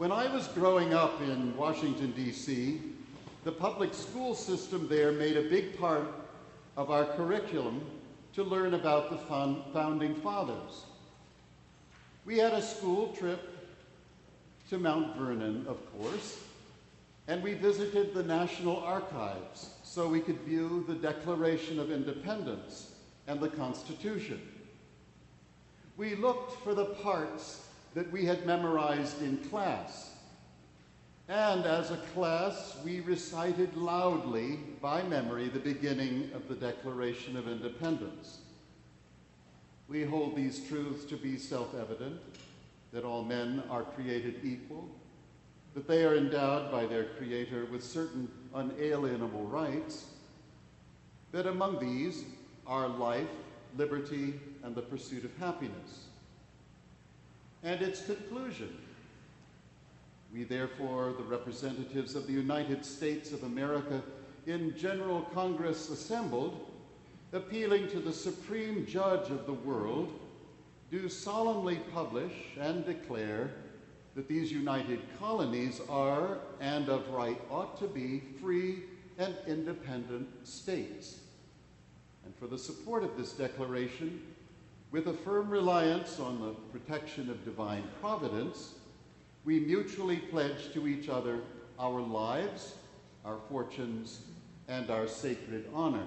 When I was growing up in Washington, D.C., the public school system there made a big part of our curriculum to learn about the founding fathers. We had a school trip to Mount Vernon, of course, and we visited the National Archives so we could view the Declaration of Independence and the Constitution. We looked for the parts that we had memorized in class. And as a class, we recited loudly by memory the beginning of the Declaration of Independence. We hold these truths to be self evident that all men are created equal, that they are endowed by their Creator with certain unalienable rights, that among these are life, liberty, and the pursuit of happiness. And its conclusion we, therefore, the representatives of the United States of America, in General Congress assembled, appealing to the supreme judge of the world, do solemnly publish and declare that these united colonies are, and of right ought to be, free and independent states. And for the support of this declaration, with a firm reliance on the protection of divine providence, we mutually pledge to each other our lives, our fortunes, and our sacred honor.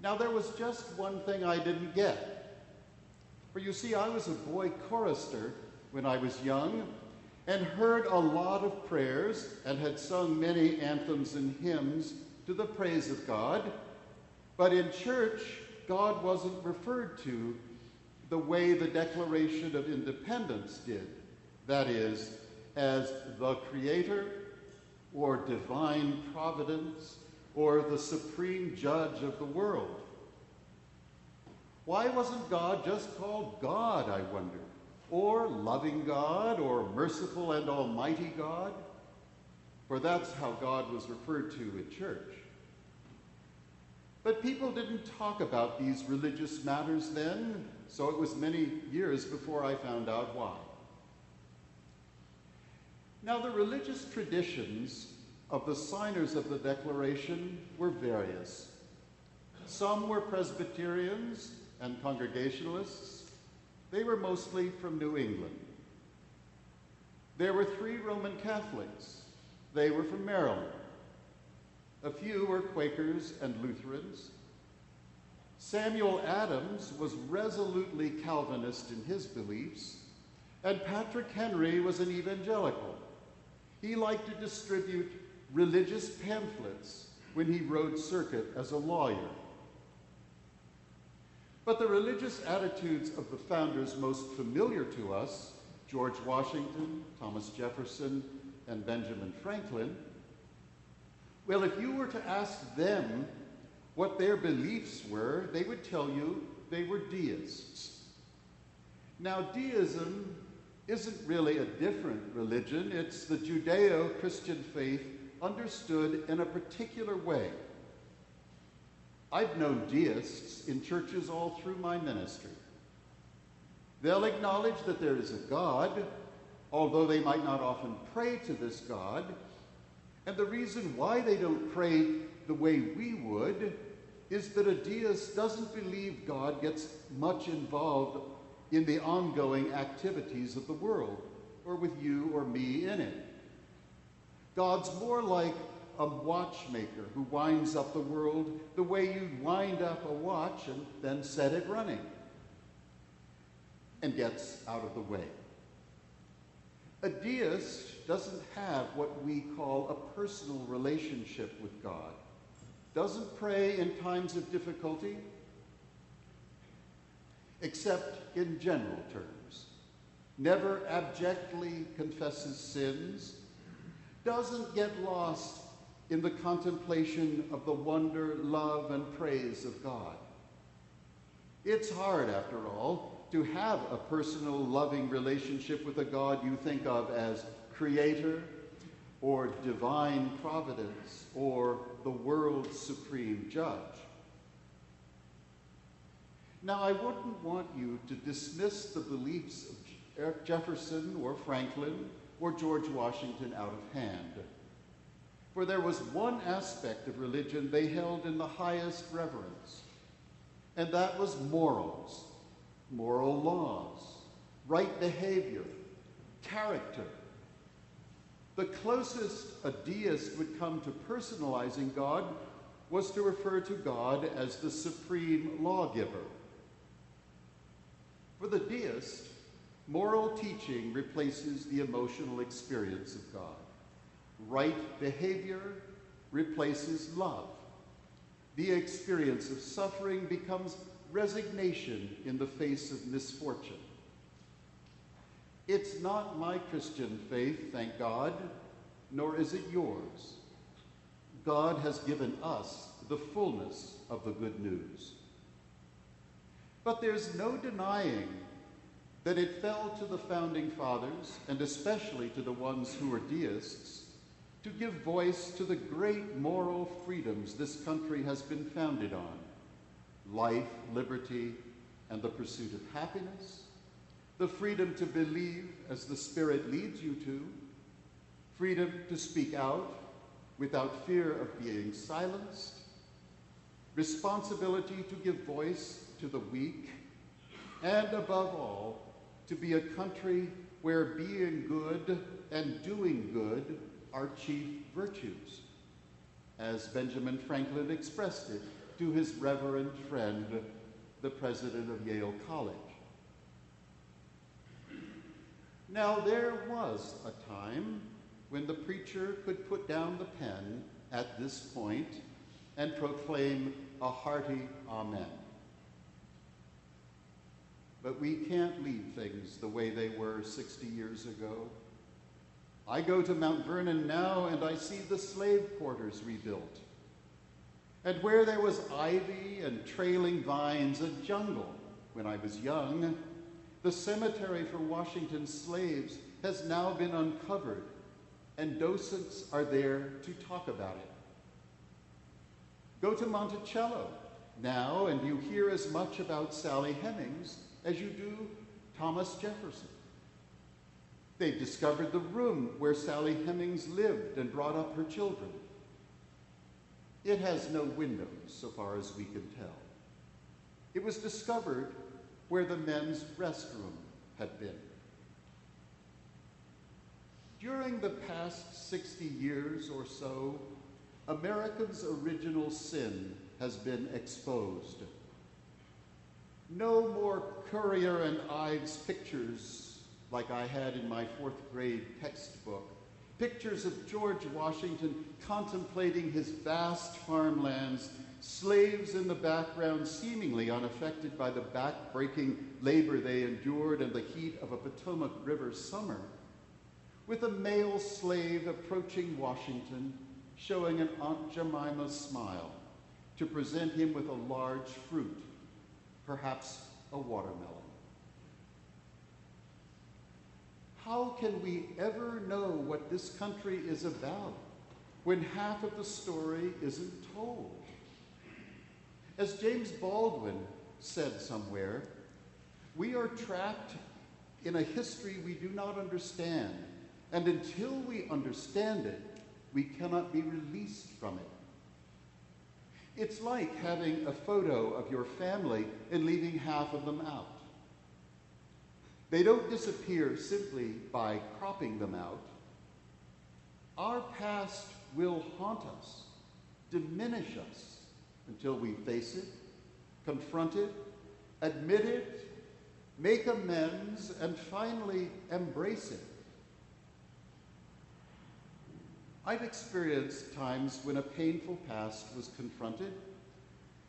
Now, there was just one thing I didn't get. For you see, I was a boy chorister when I was young and heard a lot of prayers and had sung many anthems and hymns to the praise of God. But in church, God wasn't referred to the way the Declaration of Independence did. That is, as the Creator or divine providence or the supreme judge of the world. Why wasn't God just called God, I wonder? Or loving God, or merciful and almighty God? For that's how God was referred to in church. But people didn't talk about these religious matters then, so it was many years before I found out why. Now, the religious traditions of the signers of the Declaration were various. Some were Presbyterians and Congregationalists. They were mostly from New England. There were three Roman Catholics. They were from Maryland. A few were Quakers and Lutherans. Samuel Adams was resolutely Calvinist in his beliefs, and Patrick Henry was an evangelical. He liked to distribute religious pamphlets when he rode circuit as a lawyer. But the religious attitudes of the founders most familiar to us, George Washington, Thomas Jefferson, and Benjamin Franklin, well, if you were to ask them what their beliefs were, they would tell you they were deists. Now, deism isn't really a different religion, it's the Judeo Christian faith understood in a particular way. I've known deists in churches all through my ministry. They'll acknowledge that there is a God, although they might not often pray to this God. And the reason why they don't pray the way we would is that a deist doesn't believe God gets much involved in the ongoing activities of the world, or with you or me in it. God's more like a watchmaker who winds up the world the way you'd wind up a watch and then set it running and gets out of the way. A deist doesn't have what we call a personal relationship with God, doesn't pray in times of difficulty, except in general terms, never abjectly confesses sins, doesn't get lost in the contemplation of the wonder, love, and praise of God. It's hard, after all, to have a personal, loving relationship with a God you think of as creator or divine providence or the world's supreme judge. Now, I wouldn't want you to dismiss the beliefs of Jefferson or Franklin or George Washington out of hand. For there was one aspect of religion they held in the highest reverence, and that was morals, moral laws, right behavior, character. The closest a deist would come to personalizing God was to refer to God as the supreme lawgiver. For the deist, moral teaching replaces the emotional experience of God. Right behavior replaces love. The experience of suffering becomes resignation in the face of misfortune. It's not my Christian faith, thank God, nor is it yours. God has given us the fullness of the good news. But there's no denying that it fell to the founding fathers, and especially to the ones who were deists, to give voice to the great moral freedoms this country has been founded on life, liberty, and the pursuit of happiness, the freedom to believe as the Spirit leads you to, freedom to speak out without fear of being silenced, responsibility to give voice to the weak, and above all, to be a country where being good and doing good are chief virtues, as Benjamin Franklin expressed it to his reverend friend, the president of Yale College. Now, there was a time when the preacher could put down the pen at this point and proclaim a hearty Amen. But we can't leave things the way they were 60 years ago. I go to Mount Vernon now and I see the slave quarters rebuilt. And where there was ivy and trailing vines, a jungle when I was young, the cemetery for Washington slaves has now been uncovered, and docents are there to talk about it. Go to Monticello now, and you hear as much about Sally Hemings as you do Thomas Jefferson. They've discovered the room where Sally Hemings lived and brought up her children. It has no windows, so far as we can tell. It was discovered where the men's restroom had been. During the past 60 years or so, America's original sin has been exposed. No more Currier and Ives pictures like I had in my fourth grade textbook. Pictures of George Washington contemplating his vast farmlands, slaves in the background seemingly unaffected by the back-breaking labor they endured and the heat of a Potomac River summer, with a male slave approaching Washington, showing an Aunt Jemima smile to present him with a large fruit perhaps a watermelon. How can we ever know what this country is about when half of the story isn't told? As James Baldwin said somewhere, we are trapped in a history we do not understand, and until we understand it, we cannot be released from it. It's like having a photo of your family and leaving half of them out. They don't disappear simply by cropping them out. Our past will haunt us, diminish us until we face it, confront it, admit it, make amends, and finally embrace it. I've experienced times when a painful past was confronted,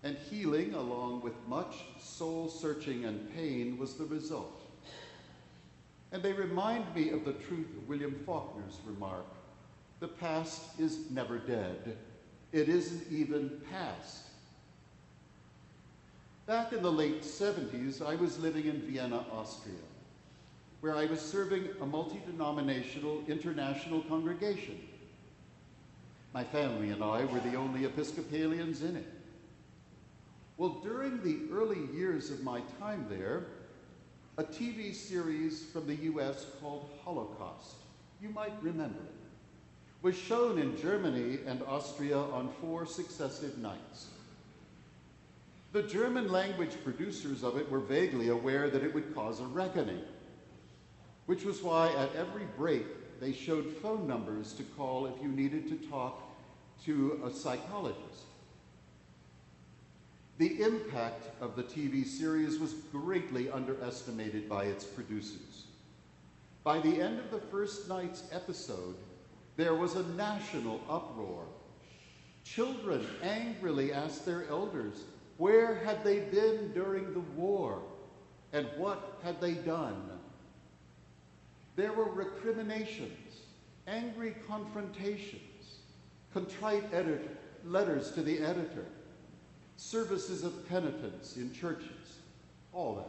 and healing, along with much soul searching and pain, was the result. And they remind me of the truth of William Faulkner's remark the past is never dead, it isn't even past. Back in the late 70s, I was living in Vienna, Austria, where I was serving a multi denominational international congregation my family and I were the only Episcopalians in it. Well, during the early years of my time there, a TV series from the US called Holocaust. You might remember it. Was shown in Germany and Austria on four successive nights. The German language producers of it were vaguely aware that it would cause a reckoning, which was why at every break they showed phone numbers to call if you needed to talk to a psychologist. The impact of the TV series was greatly underestimated by its producers. By the end of the first night's episode, there was a national uproar. Children angrily asked their elders, where had they been during the war? And what had they done? There were recriminations, angry confrontations, contrite letters to the editor, services of penitence in churches, all that.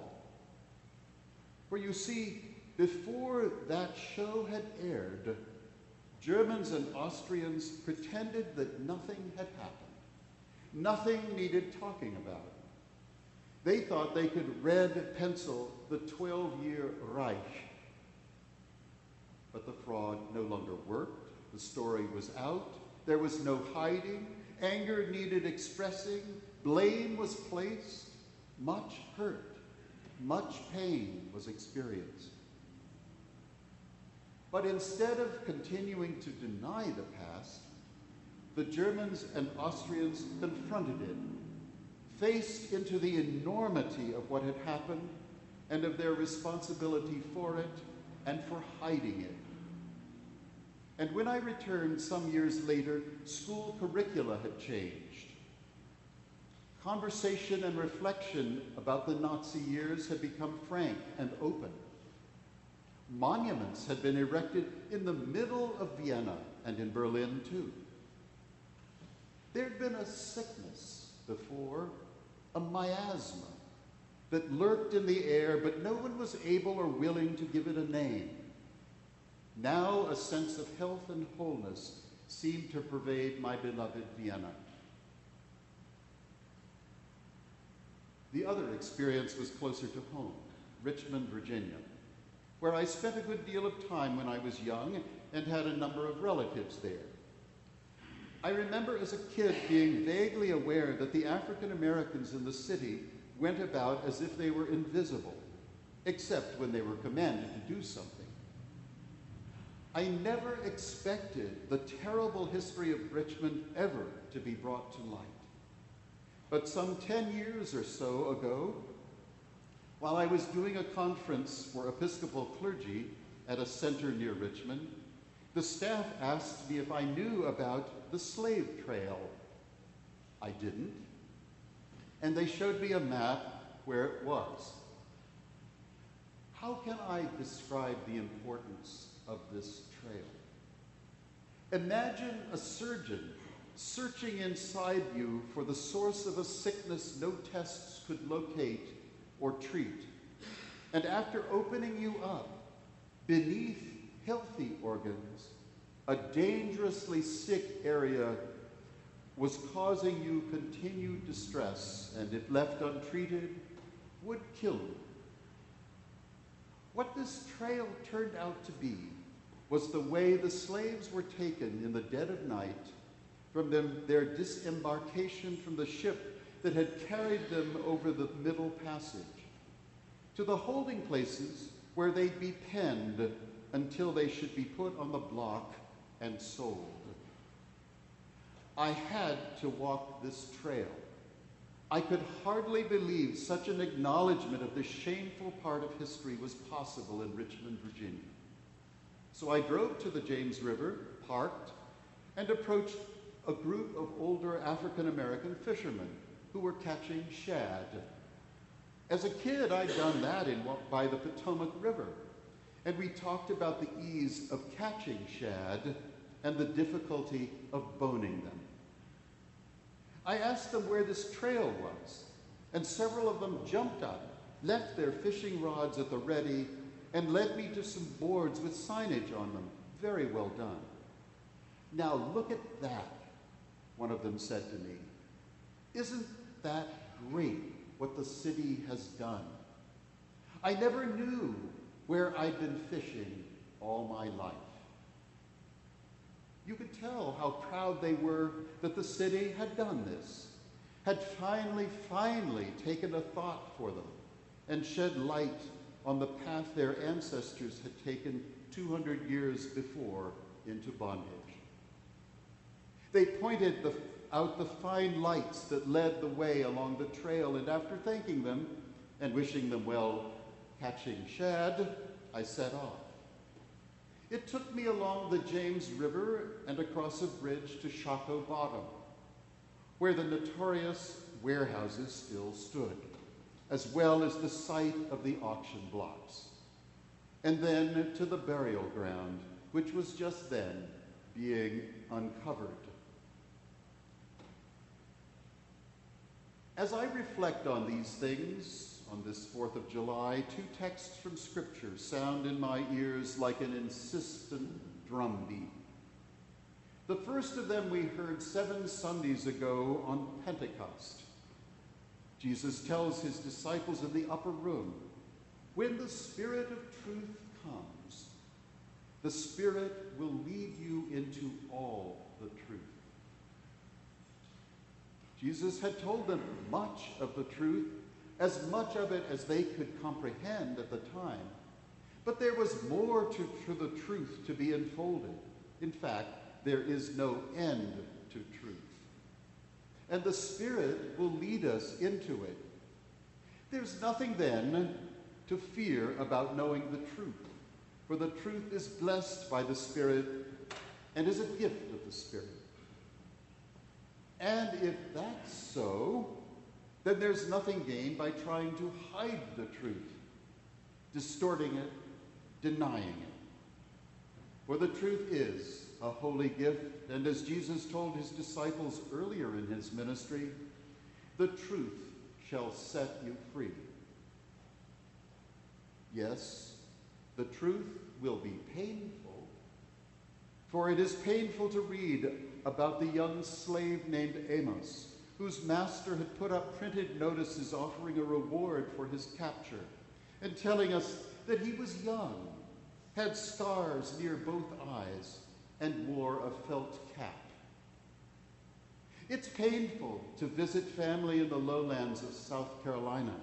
For you see, before that show had aired, Germans and Austrians pretended that nothing had happened. Nothing needed talking about. They thought they could red pencil the 12 year Reich. But the fraud no longer worked. The story was out. There was no hiding. Anger needed expressing. Blame was placed. Much hurt, much pain was experienced. But instead of continuing to deny the past, the Germans and Austrians confronted it, faced into the enormity of what had happened and of their responsibility for it and for hiding it. And when I returned some years later, school curricula had changed. Conversation and reflection about the Nazi years had become frank and open. Monuments had been erected in the middle of Vienna and in Berlin too. There'd been a sickness before, a miasma, that lurked in the air, but no one was able or willing to give it a name. Now a sense of health and wholeness seemed to pervade my beloved Vienna. The other experience was closer to home, Richmond, Virginia, where I spent a good deal of time when I was young and had a number of relatives there. I remember as a kid being vaguely aware that the African Americans in the city went about as if they were invisible, except when they were commanded to do something. I never expected the terrible history of Richmond ever to be brought to light. But some 10 years or so ago, while I was doing a conference for Episcopal clergy at a center near Richmond, the staff asked me if I knew about the slave trail. I didn't. And they showed me a map where it was. How can I describe the importance of this trail? Imagine a surgeon searching inside you for the source of a sickness no tests could locate or treat. And after opening you up, beneath healthy organs, a dangerously sick area was causing you continued distress, and if left untreated, would kill you. What this trail turned out to be was the way the slaves were taken in the dead of night from them, their disembarkation from the ship that had carried them over the Middle Passage to the holding places where they'd be penned until they should be put on the block and sold. I had to walk this trail. I could hardly believe such an acknowledgement of this shameful part of history was possible in Richmond, Virginia. So I drove to the James River, parked, and approached a group of older African American fishermen who were catching shad as a kid, I'd done that in, by the Potomac River. And we talked about the ease of catching shad and the difficulty of boning them. I asked them where this trail was, and several of them jumped up, left their fishing rods at the ready, and led me to some boards with signage on them. Very well done. Now look at that, one of them said to me. Isn't that great? what the city has done. I never knew where I'd been fishing all my life. You could tell how proud they were that the city had done this, had finally, finally taken a thought for them and shed light on the path their ancestors had taken 200 years before into bondage. They pointed the, out the fine lights that led the way along the trail, and after thanking them and wishing them well catching shad, I set off. It took me along the James River and across a bridge to Shockoe Bottom, where the notorious warehouses still stood, as well as the site of the auction blocks, and then to the burial ground, which was just then being uncovered. As I reflect on these things on this 4th of July, two texts from Scripture sound in my ears like an insistent drumbeat. The first of them we heard seven Sundays ago on Pentecost. Jesus tells his disciples in the upper room, When the Spirit of truth comes, the Spirit will lead you into all the truth. Jesus had told them much of the truth, as much of it as they could comprehend at the time. But there was more to, to the truth to be unfolded. In fact, there is no end to truth. And the Spirit will lead us into it. There's nothing then to fear about knowing the truth, for the truth is blessed by the Spirit and is a gift of the Spirit. And if that's so, then there's nothing gained by trying to hide the truth, distorting it, denying it. For the truth is a holy gift, and as Jesus told his disciples earlier in his ministry, the truth shall set you free. Yes, the truth will be painful, for it is painful to read about the young slave named Amos, whose master had put up printed notices offering a reward for his capture, and telling us that he was young, had scars near both eyes, and wore a felt cap. It's painful to visit family in the lowlands of South Carolina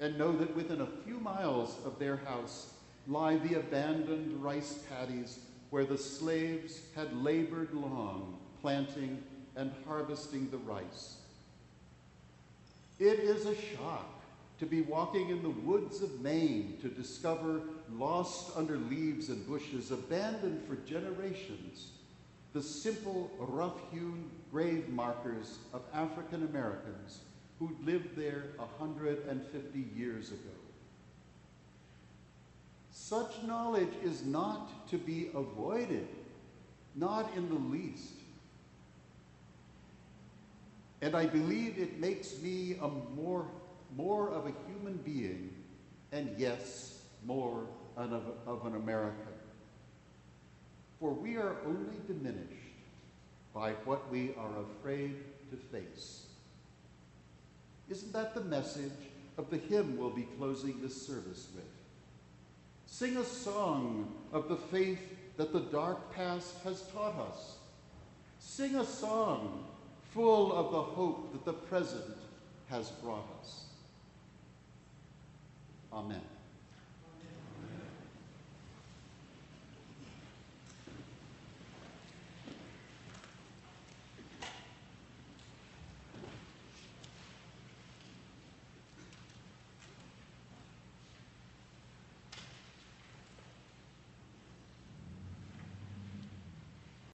and know that within a few miles of their house lie the abandoned rice paddies where the slaves had labored long planting and harvesting the rice. It is a shock to be walking in the woods of Maine to discover, lost under leaves and bushes, abandoned for generations, the simple, rough hewn grave markers of African Americans who lived there 150 years ago. Such knowledge is not to be avoided, not in the least. And I believe it makes me a more, more of a human being, and yes, more of, of an American. For we are only diminished by what we are afraid to face. Isn't that the message of the hymn we'll be closing this service with? Sing a song of the faith that the dark past has taught us. Sing a song full of the hope that the present has brought us. Amen.